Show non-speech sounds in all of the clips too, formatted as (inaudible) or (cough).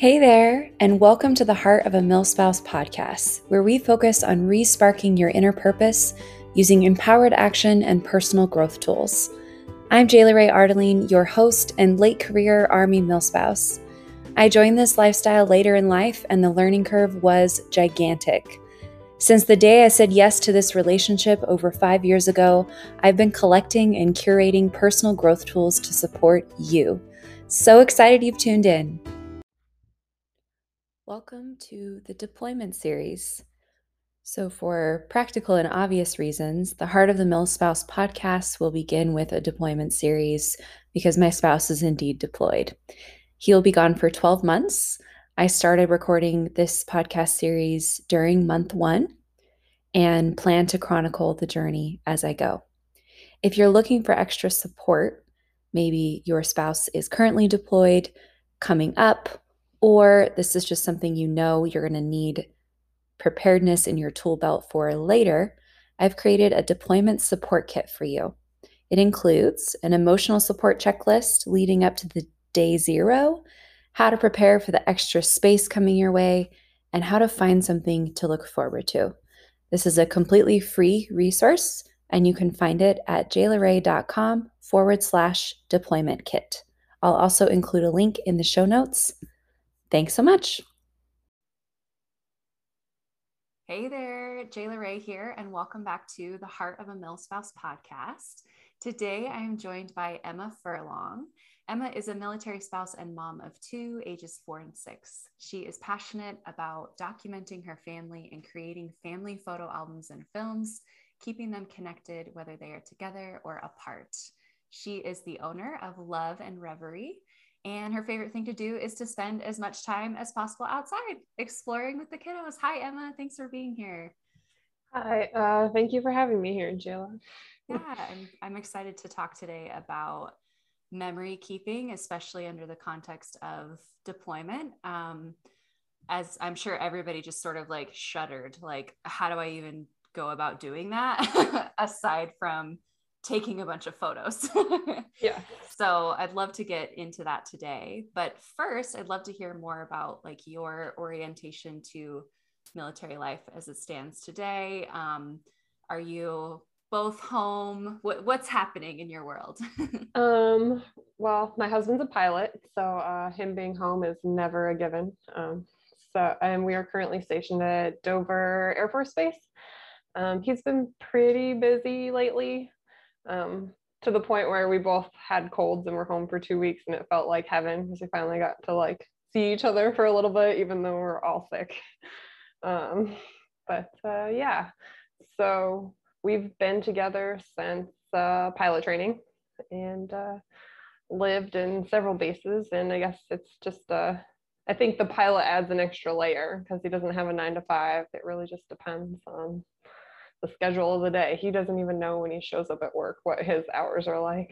Hey there, and welcome to the Heart of a Milspouse podcast, where we focus on re sparking your inner purpose using empowered action and personal growth tools. I'm Jayla Rae Ardelean, your host and late career Army Milspouse. I joined this lifestyle later in life, and the learning curve was gigantic. Since the day I said yes to this relationship over five years ago, I've been collecting and curating personal growth tools to support you. So excited you've tuned in. Welcome to the deployment series. So, for practical and obvious reasons, the Heart of the Milspouse podcast will begin with a deployment series because my spouse is indeed deployed. He'll be gone for 12 months. I started recording this podcast series during month one and plan to chronicle the journey as I go. If you're looking for extra support, maybe your spouse is currently deployed, coming up, or this is just something you know you're going to need preparedness in your tool belt for later, I've created a deployment support kit for you. It includes an emotional support checklist leading up to the day zero, how to prepare for the extra space coming your way, and how to find something to look forward to. This is a completely free resource, and you can find it at jaylarae.com forward slash deployment kit. I'll also include a link in the show notes. Thanks so much. Hey there, Jayla Rae here, and welcome back to the Heart of a Milspouse podcast. Today I am joined by Emma Furlong. Emma is a military spouse and mom of two, ages four and six. She is passionate about documenting her family and creating family photo albums and films, keeping them connected whether they are together or apart. She is the owner of Love and Reverie, and her favorite thing to do is to spend as much time as possible outside exploring with the kiddos. Hi, Emma. Thanks for being here. Hi. Uh, thank you for having me here, Jayla. yeah, I'm, I'm excited to talk today about memory keeping, especially under the context of deployment. Um, as I'm sure everybody just sort of like shuddered, like, how do I even go about doing that (laughs) aside from taking a bunch of photos. (laughs) yeah. So I'd love to get into that today. But first, I'd love to hear more about like your orientation to military life as it stands today. Um, are you both home? What, what's happening in your world? (laughs) um, well, my husband's a pilot, so uh, him being home is never a given. Um, so, and we are currently stationed at Dover Air Force Base. Um, he's been pretty busy lately um, to the point where we both had colds and were home for two weeks and it felt like heaven because we finally got to like see each other for a little bit even though we're all sick. (laughs) Um, but uh, yeah. So we've been together since uh, pilot training and uh, lived in several bases and i guess it's just uh, i think the pilot adds an extra layer because he doesn't have a nine to five. It really just depends on the schedule of the day. He doesn't even know when he shows up at work what his hours are like.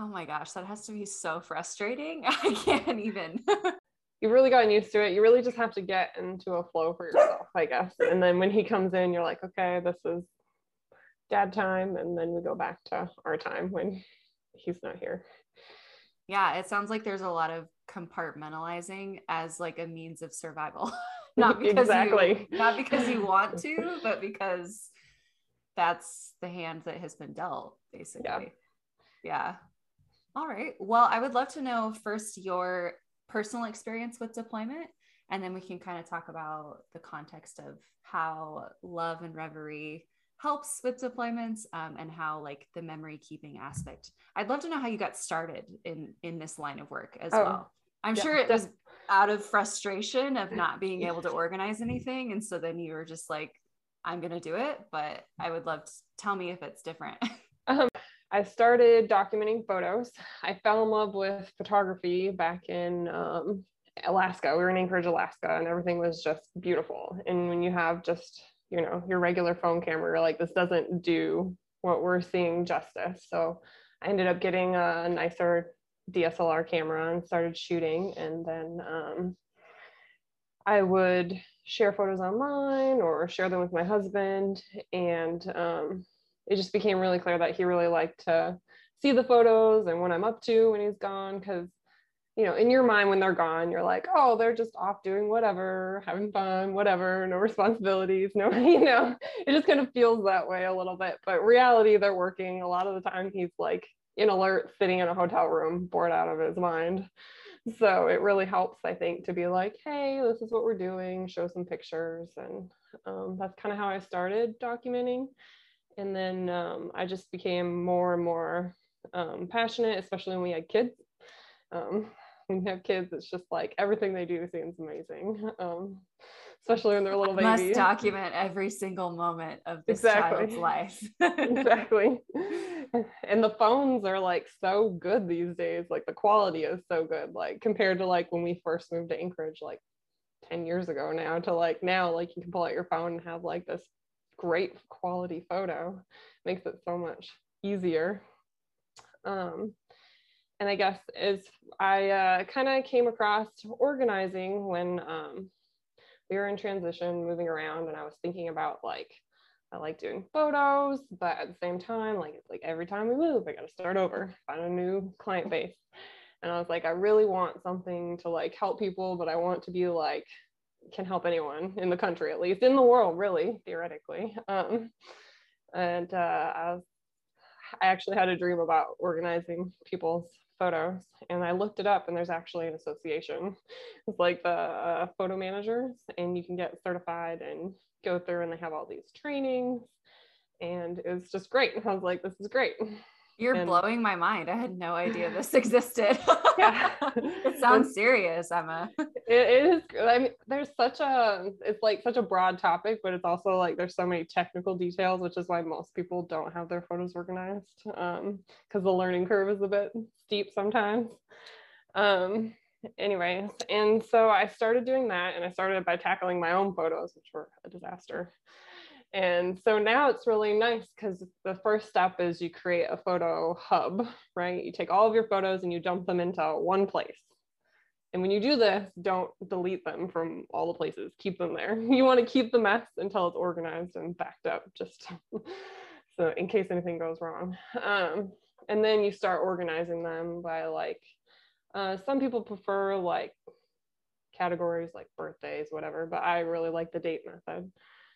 Oh my gosh, that has to be so frustrating. (laughs) I can't even. (laughs) You've really gotten used to it. You really just have to get into a flow for yourself, I guess. And then when he comes in, you're like, okay, this is dad time. And then we go back to our time when he's not here. Yeah, it sounds like there's a lot of compartmentalizing as like a means of survival. (laughs) not (laughs) because exactly. you, not because you want to (laughs) but because that's the hand that has been dealt basically. Yeah. yeah all right. Well i would love to know first your personal experience with deployment and then we can kind of talk about the context of how love and reverie helps with deployments um, and how like the memory keeping aspect. I'd love to know how you got started in in this line of work as oh, well i'm yeah, sure it was out of frustration of not (laughs) being able to organize anything. And so then you were just like, I'm going to do it. But I would love to tell me if it's different. (laughs) Um, I started documenting photos. I fell in love with photography back in um, Alaska. We were in Anchorage, Alaska, and everything was just beautiful. And when you have just, you know, your regular phone camera, you're like, this doesn't do what we're seeing justice. So I ended up getting a nicer DSLR camera and started shooting. And then um, I would share photos online or share them with my husband. And um, it just became really clear that he really liked to see the photos and what I'm up to when he's gone. Because you know, in your mind when they're gone, you're like, oh, they're just off doing whatever, having fun, whatever, no (laughs) responsibilities, no, (laughs) you know, it just kind of feels that way a little bit. But reality, they're working. A lot of the time, he's like in alert, sitting in a hotel room, bored out of his mind. So it really helps, I think, to be like, hey, this is what we're doing, show some pictures. And um, that's kind of how I started documenting. And then um, I just became more and more um, passionate, especially when we had kids. Um, (laughs) when you have kids, it's just like everything they do seems amazing. Especially when they're little babies. Must document every single moment of this exactly. child's life. (laughs) exactly. And the phones are like so good these days. Like the quality is so good. Like compared to like when we first moved to Anchorage, like 10 years ago now to like now, like you can pull out your phone and have like this great quality photo. Makes it so much easier. Um, and I guess is I uh, kind of came across organizing when um, we were in transition, moving around, and I was thinking about like I like doing photos, but at the same time, like like every time we move, I got to start over, find a new client base. And I was like, I really want something to like help people, but I want to be like can help anyone in the country, at least in the world, really theoretically. Um, and uh, I was I actually had a dream about organizing people's photos and I looked it up and there's actually an association. (laughs) It's like the uh, photo managers and you can get certified and go through and they have all these trainings and it was just great. I was like, this is great. (laughs) You're and, blowing my mind. I had no idea (laughs) this existed. yeah. (laughs) it (laughs) sounds serious, Emma. It, it is. I mean, there's such a, it's like such a broad topic, but it's also like there's so many technical details, which is why most people don't have their photos organized because um, the learning curve is a bit steep sometimes. Um, anyways, and so I started doing that and I started by tackling my own photos, which were a disaster. And so now it's really nice because the first step is you create a photo hub, right? You take all of your photos and you dump them into one place. And when you do this, don't delete them from all the places, keep them there. (laughs) You want to keep the mess until it's organized and backed up, just (laughs) so in case anything goes wrong. Um, and then you start organizing them by like, uh, some people prefer like categories like birthdays, whatever, but I really like the date method.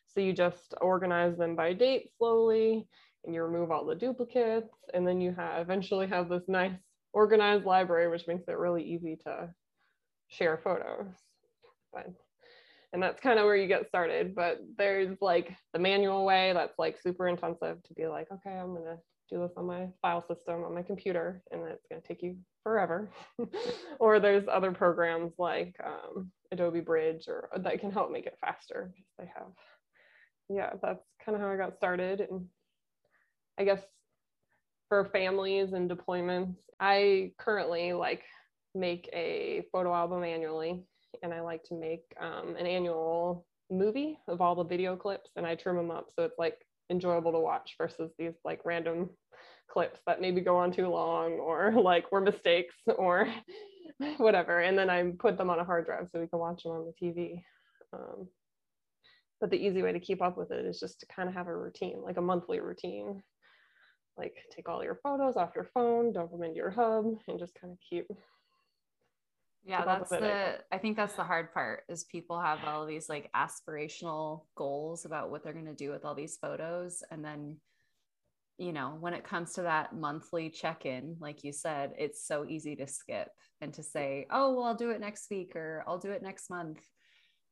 So you just organize them by date slowly and you remove all the duplicates and then you have eventually have this nice organized library, which makes it really easy to share photos. But, and that's kind of where you get started. But there's like the manual way that's like super intensive to be like, okay, I'm gonna do this on my file system on my computer and it's gonna take you forever. (laughs) or there's other programs like um, Adobe Bridge or that can help make it faster they have yeah, that's kind of how I got started. And I guess for families and deployments, I currently like make a photo album annually, and I like to make um, an annual movie of all the video clips, and I trim them up so it's like enjoyable to watch versus these like random clips that maybe go on too long or (laughs) like were mistakes or (laughs) whatever. And then I put them on a hard drive so we can watch them on the TV. Um, but the easy way to keep up with it is just to kind of have a routine like a monthly routine. Like take all your photos off your phone dump them into your hub and just kind of keep yeah that's the I think that's the hard part is people have all these like aspirational goals about what they're going to do with all these photos and then you know when it comes to that monthly check-in like you said it's so easy to skip and to say oh well i'll do it next week or i'll do it next month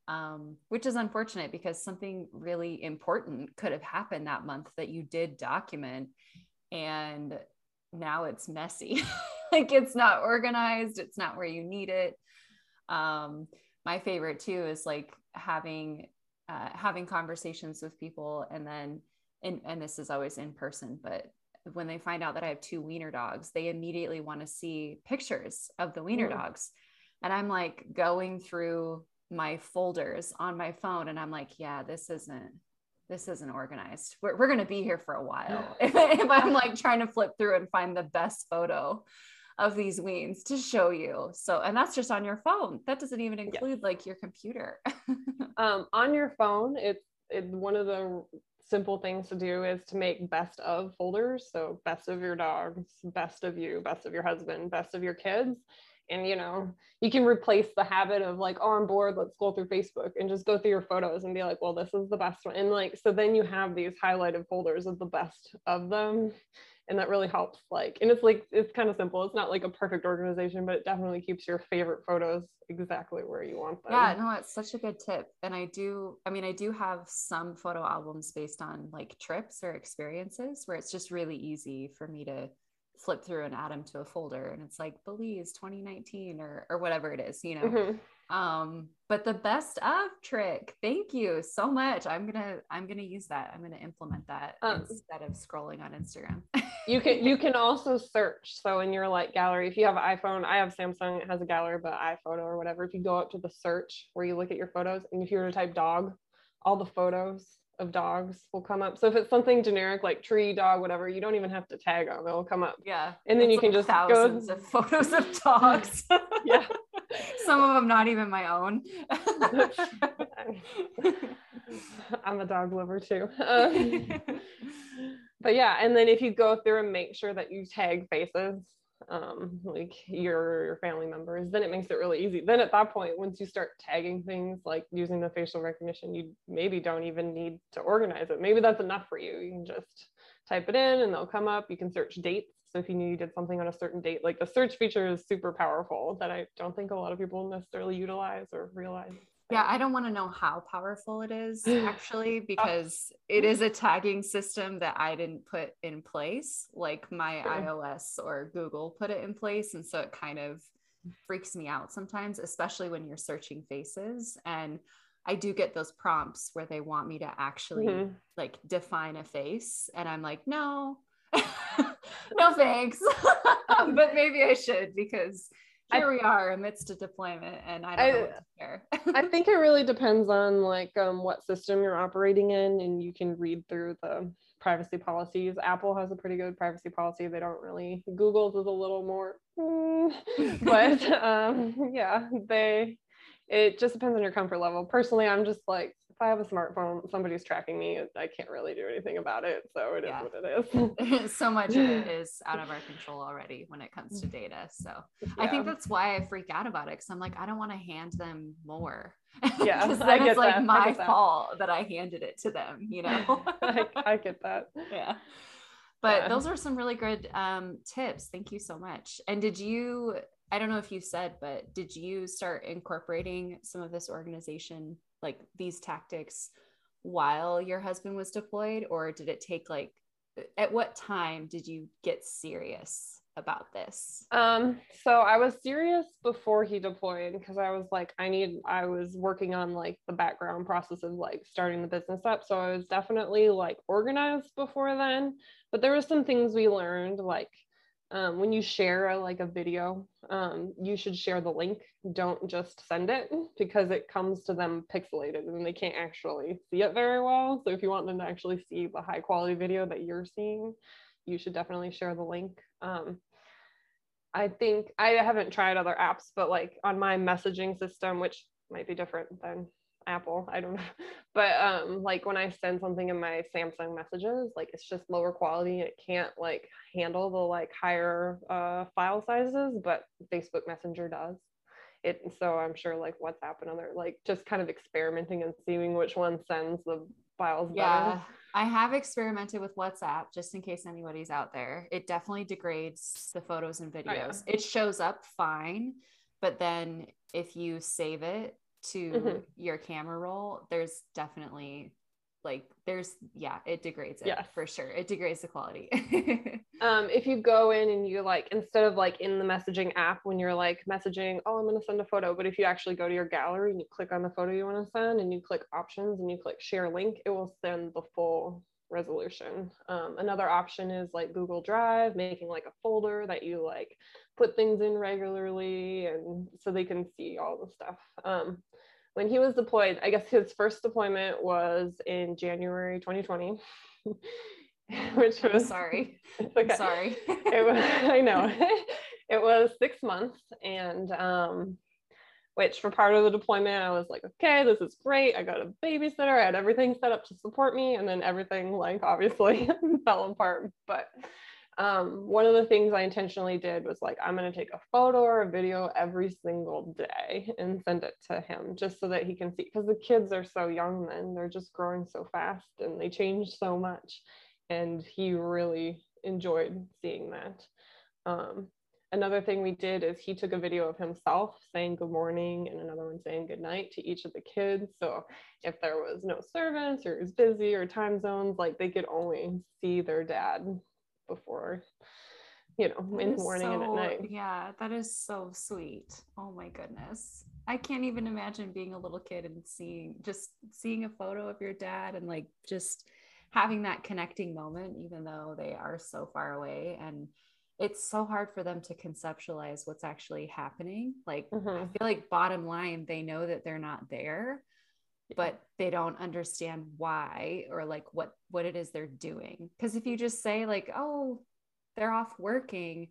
um, which is unfortunate because something really important could have happened that month that you did document and now it's messy. (laughs) Like it's not organized it's not where you need it. Um, my favorite too is like having uh, having conversations with people and then and, and this is always in person but when they find out that i have two wiener dogs they immediately want to see pictures of the wiener mm. dogs. And i'm like going through my folders on my phone and I'm like, yeah, this isn't this isn't organized. We're, we're going to be here for a while. if, (laughs) if I'm like trying to flip through and find the best photo of these weens to show you. So, and that's just on your phone. That doesn't even include yeah. like your computer. (laughs) um, on your phone, it's it, one of the simple things to do is to make best of folders. So, best of your dogs, best of you, best of your husband, best of your kids and you know you can replace the habit of like oh i'm bored let's scroll through facebook and just go through your photos and be like well this is the best one and like so then you have these highlighted folders of the best of them and that really helps like and it's like it's kind of simple it's not like a perfect organization but it definitely keeps your favorite photos exactly where you want them. Yeah no it's such a good tip and i do i mean i do have some photo albums based on like trips or experiences where it's just really easy for me to flip through and add them to a folder and it's like Belize 2019 or or whatever it is, you know. Mm-hmm. Um, but the best of trick. Thank you so much. I'm gonna I'm gonna use that. I'm gonna implement that um, instead of scrolling on Instagram. you can you (laughs) can also search. So in your like gallery, if you have an iPhone, I have Samsung, it has a gallery, but iPhoto or whatever. If you go up to the search where you look at your photos, and if you were to type dog, all the photos of dogs will come up. So if it's something generic like tree, dog, whatever, you don't even have to tag them; it'll come up. Yeah, and then you can just thousands go... of photos of (laughs) dogs. yeah, (laughs) some of them not even my own. (laughs) I'm a dog lover too. Um, but yeah, and then if you go through and make sure that you tag faces um, like your your family members, then it makes it really easy. Then at that point, once you start tagging things like using the facial recognition, you maybe don't even need to organize it. Maybe that's enough for you. You can just type it in and they'll come up. You can search dates. So if you knew you did something on a certain date, like the search feature is super powerful that I don't think a lot of people necessarily utilize or realize. Yeah, I don't want to know how powerful it is (gasps) actually because it is a tagging system that I didn't put in place, like my iOS or Google put it in place. And so it kind of freaks me out sometimes, especially when you're searching faces. And I do get those prompts where they want me to actually mm-hmm. like define a face. And I'm like, no, (laughs) no thanks. (laughs) but maybe I should because here I, we are amidst a deployment and I don't I, know what to share. I (laughs) think it really depends on like um, what system you're operating in and you can read through the privacy policies. Apple has a pretty good privacy policy. They don't really, Google's is a little more, mm, (laughs) but um, yeah, they, it just depends on your comfort level. Personally, I'm just like, I have a smartphone, somebody's tracking me. I can't really do anything about it. So it yeah. is what it is. (laughs) (laughs) so much of it is out of our control already when it comes to data. So yeah. I think that's why I freak out about it because I'm like, I don't want to hand them more. (laughs) Yeah. Because then it's like that. my fault that. that I handed it to them, you know? I, I, get that. Yeah. But yeah. those are some really good um, tips. Thank you so much. And did you, I don't know if you said, but did you start incorporating some of this organization like these tactics while your husband was deployed or did it take like at what time did you get serious about this? Um so i was serious before he deployed because i was like i need i was working on like the background process of like starting the business up. So i was definitely like organized before then but there were some things we learned like um, when you share a, like a video, um, you should share the link. Don't just send it because it comes to them pixelated and they can't actually see it very well. So if you want them to actually see the high quality video that you're seeing, you should definitely share the link. Um, I think I haven't tried other apps, but like on my messaging system, which might be different than Apple, I don't know. (laughs) But um like when I send something in my Samsung messages, like it's just lower quality and it can't like handle the like higher uh file sizes, but Facebook Messenger does. It so I'm sure like WhatsApp and other like just kind of experimenting and seeing which one sends the files yeah, better. I have experimented with WhatsApp just in case anybody's out there. It definitely degrades the photos and videos. Oh, yeah. It shows up fine, but then if you save it to mm-hmm. your camera roll, there's definitely like there's yeah it degrades it yeah for sure. It degrades the quality. (laughs) Um if you go in and you like instead of like in the messaging app when you're like messaging oh i'm going to send a photo but if you actually go to your gallery and you click on the photo you want to send and you click options and you click share link it will send the full resolution. Um, another option is like google drive making like a folder that you like put things in regularly and so they can see all the stuff. Um, when he was deployed, I guess his first deployment was in January 2020. (laughs) which was sorry. (laughs) Okay. Sorry. it was, (laughs) I know. it was six months. And um, which for part of the deployment, I was like, okay, this is great. I got a babysitter. I had everything set up to support me. And then everything like obviously fell apart. But um, one of the things I intentionally did was like, I'm going to take a photo or a video every single day and send it to him just so that he can see. Because the kids are so young then, they're just growing so fast and they change so much. And he really enjoyed seeing that. Um, another thing we did is he took a video of himself saying good morning and another one saying good night to each of the kids. So if there was no servants or it was busy or time zones, like they could only see their dad before, you know, that in the morning so, and at night. Yeah, that is so sweet. Oh my goodness. I can't even imagine being a little kid and seeing just seeing a photo of your dad and like just having that connecting moment, even though they are so far away. And it's so hard for them to conceptualize what's actually happening. Like, mm-hmm. I feel like bottom line, they know that they're not there, but they don't understand why or like what what it is they're doing. Because if you just say like, "Oh, they're off working,"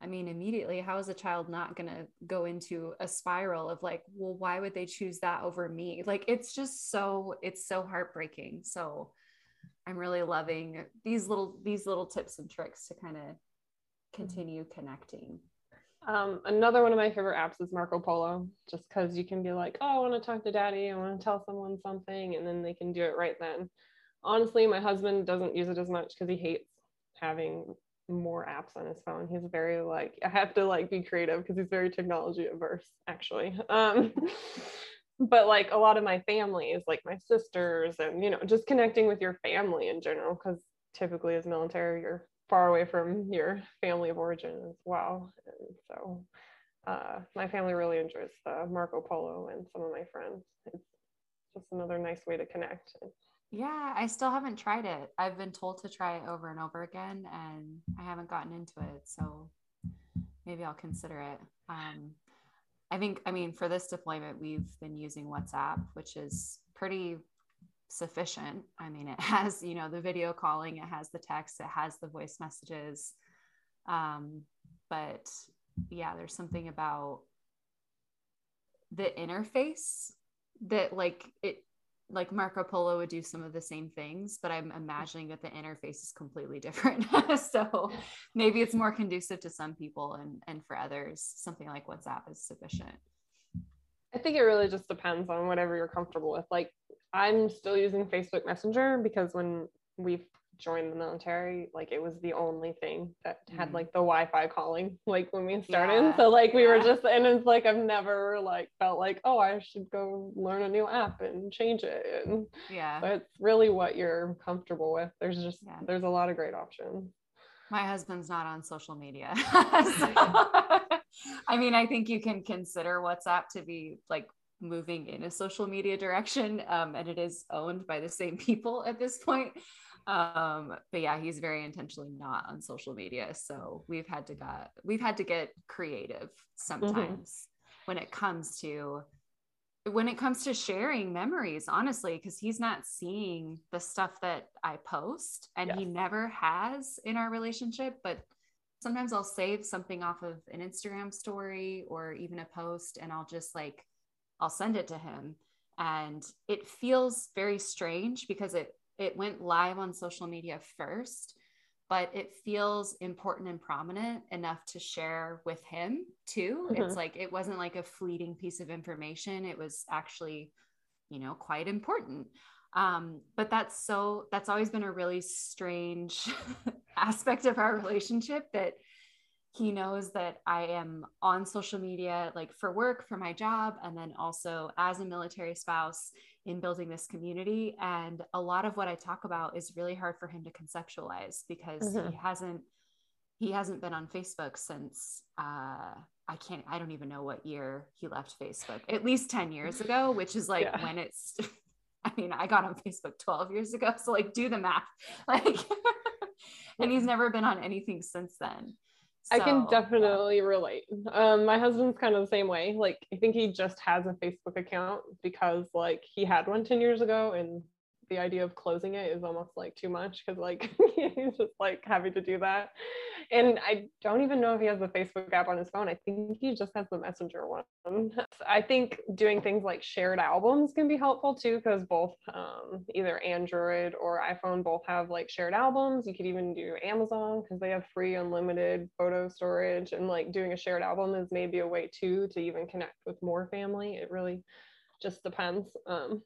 I mean, immediately, how is a child not going to go into a spiral of like, well, why would they choose that over me? Like, it's just so, it's so heartbreaking. So, I'm really loving these little these little tips and tricks to kind of mm-hmm. continue connecting. Um, another one of my favorite apps is Marco Polo, just because you can be like, oh, I want to talk to daddy, I want to tell someone something, and then they can do it right then. Honestly, my husband doesn't use it as much because he hates having more apps on his phone. He's very like, I have to like be creative because he's very technology averse, actually. (laughs) Um, but like a lot of my family is like my sisters and you know just connecting with your family in general because typically as military you're far away from your family of origin as well. And so uh, my family really enjoys the marco polo and some of my friends. It's just another nice way to connect. Yeah i still haven't tried it. I've been told to try it over and over again and i haven't gotten into it so maybe i'll consider it. Um, I think, I mean, for this deployment, we've been using WhatsApp, which is pretty sufficient. I mean, it (laughs) has, you know, the video calling, it has the text, it has the voice messages. Um, but yeah, there's something about the interface that like it like Marco Polo would do some of the same things, but I'm imagining that the interface is completely (laughs) different. (laughs) so maybe it's more conducive to some people and, and for others, something like WhatsApp is sufficient. I think it really just depends on whatever you're comfortable with. Like I'm still using Facebook Messenger because when we've joined the military, like it was the only thing that had mm-hmm. like the Wi-Fi calling, (laughs) like when we started. Yeah. So like we yeah. were just, and it's like I've never like felt like, oh, I should go learn a new app and change it. And yeah, but it's really what you're comfortable with. There's just yeah. there's a lot of great options. My husband's not on social media. (laughs) (laughs) so, I mean, I think you can consider WhatsApp to be like moving in a social media direction, um, and it is owned by the same (laughs) people at this point um but yeah he's very intentionally not on social media so we've had to got we've had to get creative mm-hmm. sometimes mm-hmm. when it comes to when it comes to sharing memories honestly because he's not seeing the stuff that i post and yes. he never has in our relationship but sometimes i'll save something off of an instagram story or even a post and i'll just like i'll send it to him. And it feels very strange because it it went live on social media first but it feels important and prominent enough to share with him too. Mm-hmm. it's like it wasn't like a fleeting piece of information. It was actually you know quite important. Um, but that's so that's always been a really strange (laughs) aspect of our relationship that he knows that I am on social media, like for work, for my job, and then also as a military spouse in building this community. And a lot of what I talk about is really hard for him to conceptualize because mm-hmm. he hasn't he hasn't been on Facebook since uh, I can't I don't even know what year he left Facebook. At least 10 years ago, which is like yeah. when it's (laughs) I mean, I got on Facebook 12 years ago. So like do the math. (laughs) Like (laughs) and he's never been on anything since then. So, I can definitely yeah. relate. Um, my husband's kind of the same way. Like, I think he just has a Facebook account because, like, he had one 10 years ago and the idea of closing it is almost like too much because like (laughs) he's just like having to do that. And I don't even know if he has the Facebook app on his phone. I think he just has the messenger one. (laughs) I think doing things like shared albums can be helpful too, because both um, either Android or iPhone both have like shared albums. You could even do Amazon because they have free unlimited photo storage. And like doing a shared album is maybe a way too to even connect with more family. It really just depends. Um,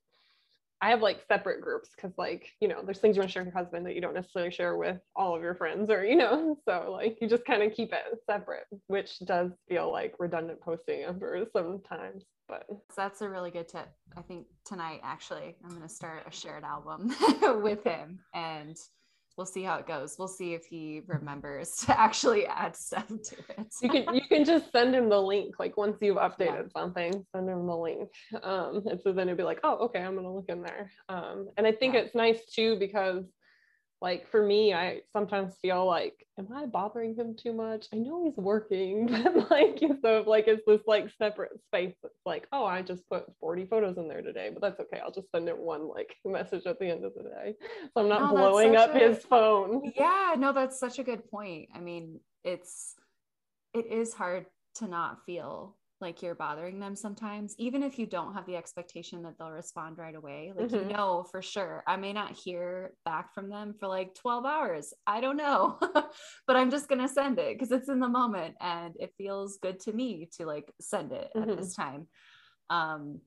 I have like separate groups because like, you know, there's things you want to share with your husband that you don't necessarily share with all of your friends or, you know, (laughs) so like you just kind of keep it separate, which does feel like redundant posting after sometimes. But so that's a really good tip. I think tonight actually I'm gonna start a shared album (laughs) with him and we'll see how it goes. We'll see if he remembers to actually add stuff to it. you can you can just send him the link like once you've updated yeah. something, send him the link. Um, and so then it'd be like, oh, okay, I'm gonna look in there. Um, and I think yeah. it's nice too because like for me i sometimes feel like am i bothering him too much? I know he's working (laughs) but like so like it's this like separate space it's like oh i just put 40 photos in there today but that's okay i'll just send it one like (laughs) message at the end of the day. So i'm not no, blowing up a, his phone. Yeah no that's such a good point. I mean it's it is hard to not feel like you're bothering them sometimes even if you don't have the expectation that they'll respond right away like mm-hmm. you know for sure i may not hear back from them for like 12 hours i don't know (laughs) but i'm just going to send it because it's in the moment and it feels good to me to like send it mm-hmm. at this time um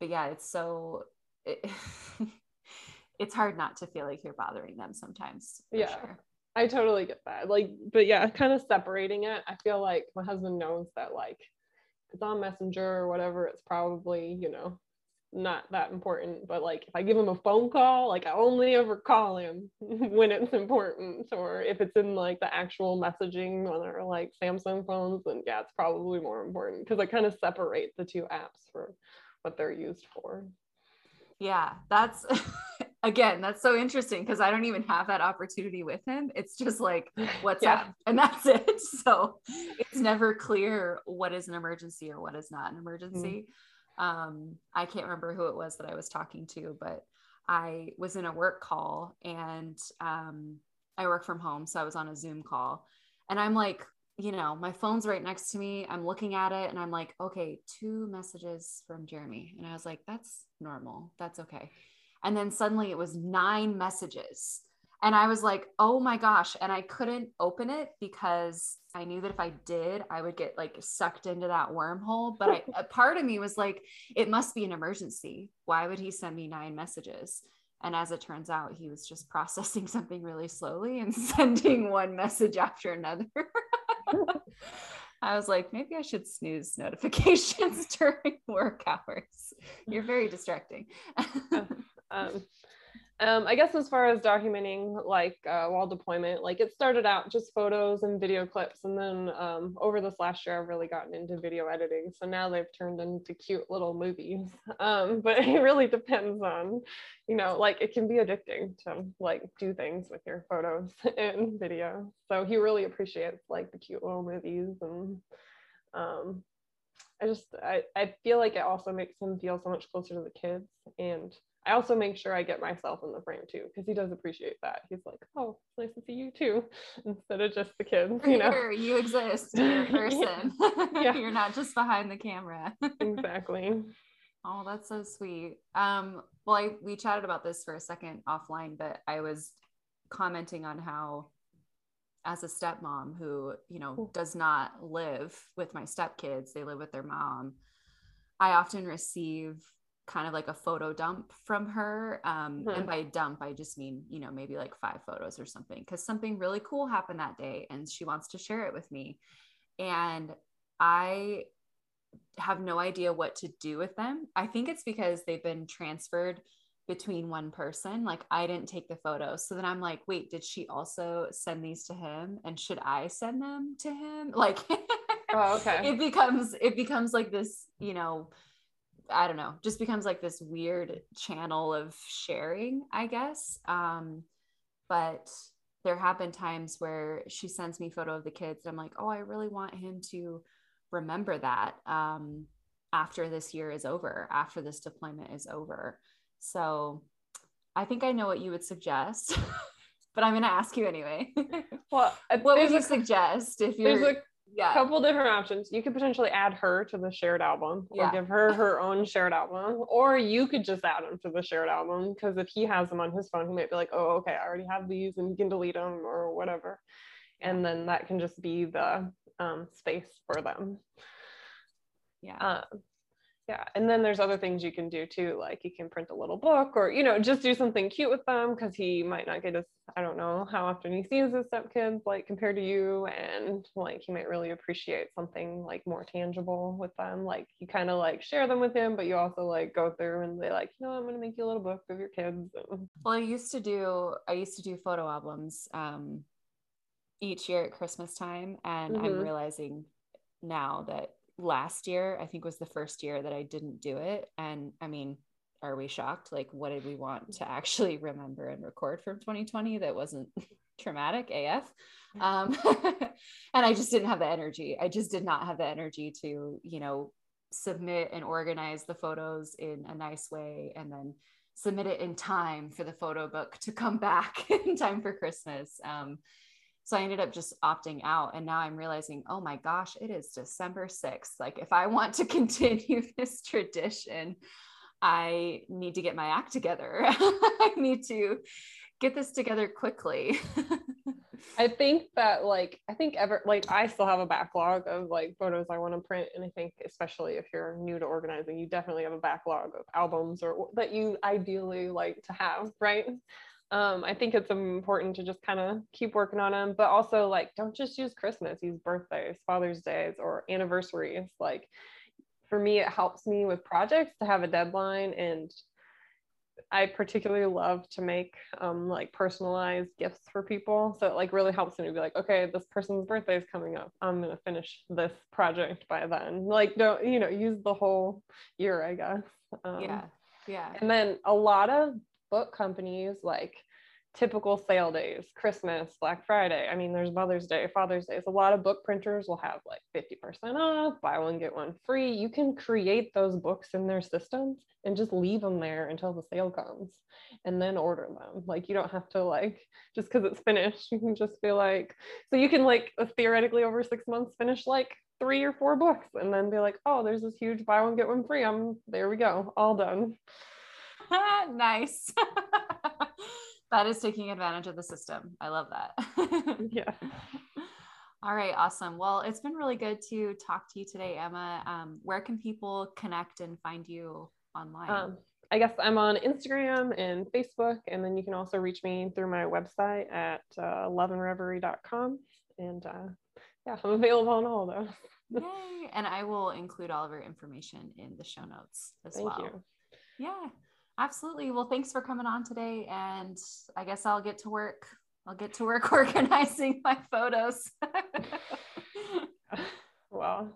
but yeah it's so it, (laughs) it's hard not to feel like you're bothering them sometimes yeah sure. I totally get that. Like, but yeah, kind of separating it. I feel like my husband knows that like it's on Messenger or whatever, it's probably, you know, not that important. But like if I give him a phone call, like I only ever call him (laughs) when it's important. Or if it's in like the actual messaging on our like Samsung phones, then yeah, it's probably more important because I kind of separate the two apps for what they're used for. Yeah, that's (laughs) again, that's so interesting because I don't even have that opportunity with him. It's just like what's yeah. up and that's it. (laughs) So it's never clear what is an emergency or what is not an emergency. Mm-hmm. Um, I can't remember who it was that I was talking to, but I was in a work call and um, I work from home. So I was on a Zoom call and I'm like, you know, my phone's right next to me. I'm looking at it and I'm like, okay, two messages from Jeremy. And I was like, that's normal. That's okay. And then suddenly it was nine messages. And I was like, oh my gosh. And I couldn't open it because I knew that if I did, I would get like sucked into that wormhole. But I, (laughs) a part of me was like, it must be an emergency. Why would he send me nine messages? And as it turns out, he was just processing (laughs) something really slowly and (laughs) sending one message after another. I was like, maybe I should snooze notifications during work hours. You're very distracting. Oh. Um, um, I guess as far as documenting like uh, while deployment, like it started out just photos and video clips, and then um, over this last year, I've really gotten into video editing. So now they've turned into cute little movies. Um, (laughs) but it really depends on, you know, like it can be addicting to like do things with your photos (laughs) and video. So he really appreciates like the cute little movies and. Um, I just I, I feel like it also makes him feel so much closer to the kids and I also make sure I get myself in the frame too, because he does appreciate that. He's like, "Oh, it's nice to see you too," (laughs) instead of just the kids. You know, Here, you exist. (laughs) You're a person. (laughs) yeah. You're not just behind the camera. exactly. Oh, that's so sweet. Um, well, I we chatted about this for a second offline, but I was commenting on how, as a stepmom who you know does not live with my stepkids, they live with their mom. I often receive kind of like a photo dump from her. Um, And by dump, I just mean, you know, maybe like five photos or something, because something really cool happened that day and she wants to share it with me. And I have no idea what to do with them. I think it's because they've been transferred between one person. Like I didn't take the photos. So then I'm like, wait, did she also send these to him? And should I send them to him? (laughs) Like, oh, okay. it becomes, it becomes like this, you know, I don't know, just becomes like this weird channel of sharing, I guess. Um, but there have been times where she sends me photo of the kids. And I'm like, oh, I really want him to remember that um, after this year is over, after this deployment is over. So I think I know what you would suggest, (laughs) but I'm going to ask you anyway. well, (laughs) what would you a, suggest if you're yeah. couple different options. You could potentially add her to the shared album or yeah. give her her own shared album, or you could just add him to the shared album because if he has them on his phone, he might be like, oh, okay, I already have these and you can delete them or whatever. And then that can just be the um, space for them. Yeah. Uh, yeah and then there's other things you can do too like you can print a little book or you know just do something cute with them because he might not get as i don't know how often he sees his stepkids like compared to you and like he might really appreciate something like more tangible with them like you kind of like share them with him but you also like go through and say like you know i'm going to make you a little book of your kids (laughs) well i used to do i used to do photo albums um each year at christmas time and mm-hmm. i'm realizing now that last year i think was the first year that i didn't do it. And i mean are we shocked? Like what did we want to actually remember and record from 2020 that wasn't (laughs) traumatic af um, (laughs) and i just didn't have the energy. I just did not have the energy to you know submit and organize the photos in a nice way and then submit it in time for the photo book to come back (laughs) in time for christmas. Um, so I ended up just opting out. And now I'm realizing, oh my gosh, it is December 6th. Like, if I want to (laughs) continue this tradition, I need to get my act together. (laughs) I need to get this together quickly. (laughs) I think that like I think ever like I still have a backlog of like photos I want to print and I think especially if you're new to organizing you definitely have a backlog of albums or that you ideally like to have, right? Um, I think it's important to just kind of keep working on them, but also like don't just use Christmas, use birthdays, Father's Days, or anniversaries. Like for me, it helps me with projects to have a deadline, and I particularly love to make um, like personalized gifts for people. So it like really helps me to be like, okay, this person's birthday is coming up. I'm gonna finish this project by then. Like don't you know use the whole year, I guess. Um, yeah. Yeah. And then a lot of book companies like typical sale days, Christmas, Black Friday. I mean, there's Mother's Day, Father's Day. A lot of book printers will have like 50% off, buy one, get one free. You can create those books in their systems and just leave them there until the sale comes and then order them. Like, you don't have to, like, just because it's finished, you can just be like, so you can, like, uh, theoretically over six months finish like three or four books and then be like, oh, there's this huge buy one, get one free. I'm there we go, all done. (laughs) nice. (laughs) that is taking advantage of the system. I love that. (laughs) yeah. All right, awesome. Well, it's been really good to talk to you today, Emma. Um, where can people connect and find you online? Um, I guess I'm on Instagram and Facebook, and then you can also reach me through my website at uh, loveandreverie.com. And uh, yeah, I'm available on all of those. Yay! And I will include all of your information in the show notes as Thank well. You. Yeah. Absolutely. Well, thanks for coming on today. And I guess I'll get to work. I'll get to work (laughs) organizing my photos. (laughs) (laughs) well,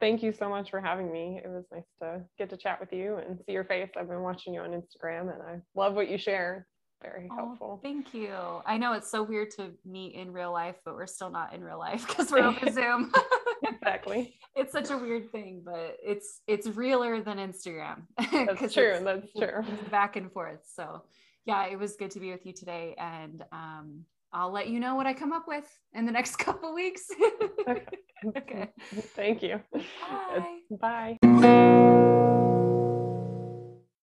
thank you so much for having me. It was nice to get to chat with you and see your face. I've been watching you on Instagram and I love what you share. Very oh, helpful. Thank you. I know it's so weird to meet in real life, but we're still not in real life (laughs) because we're over (laughs) Zoom. exactly. (laughs) It's such a weird thing, but it's it's realer than Instagram. That's true. That's true. Back and forth. So yeah, it was good to be with you today. And um, I'll let you know what I come up with in the next couple weeks. okay. okay. Thank you. Bye. Bye.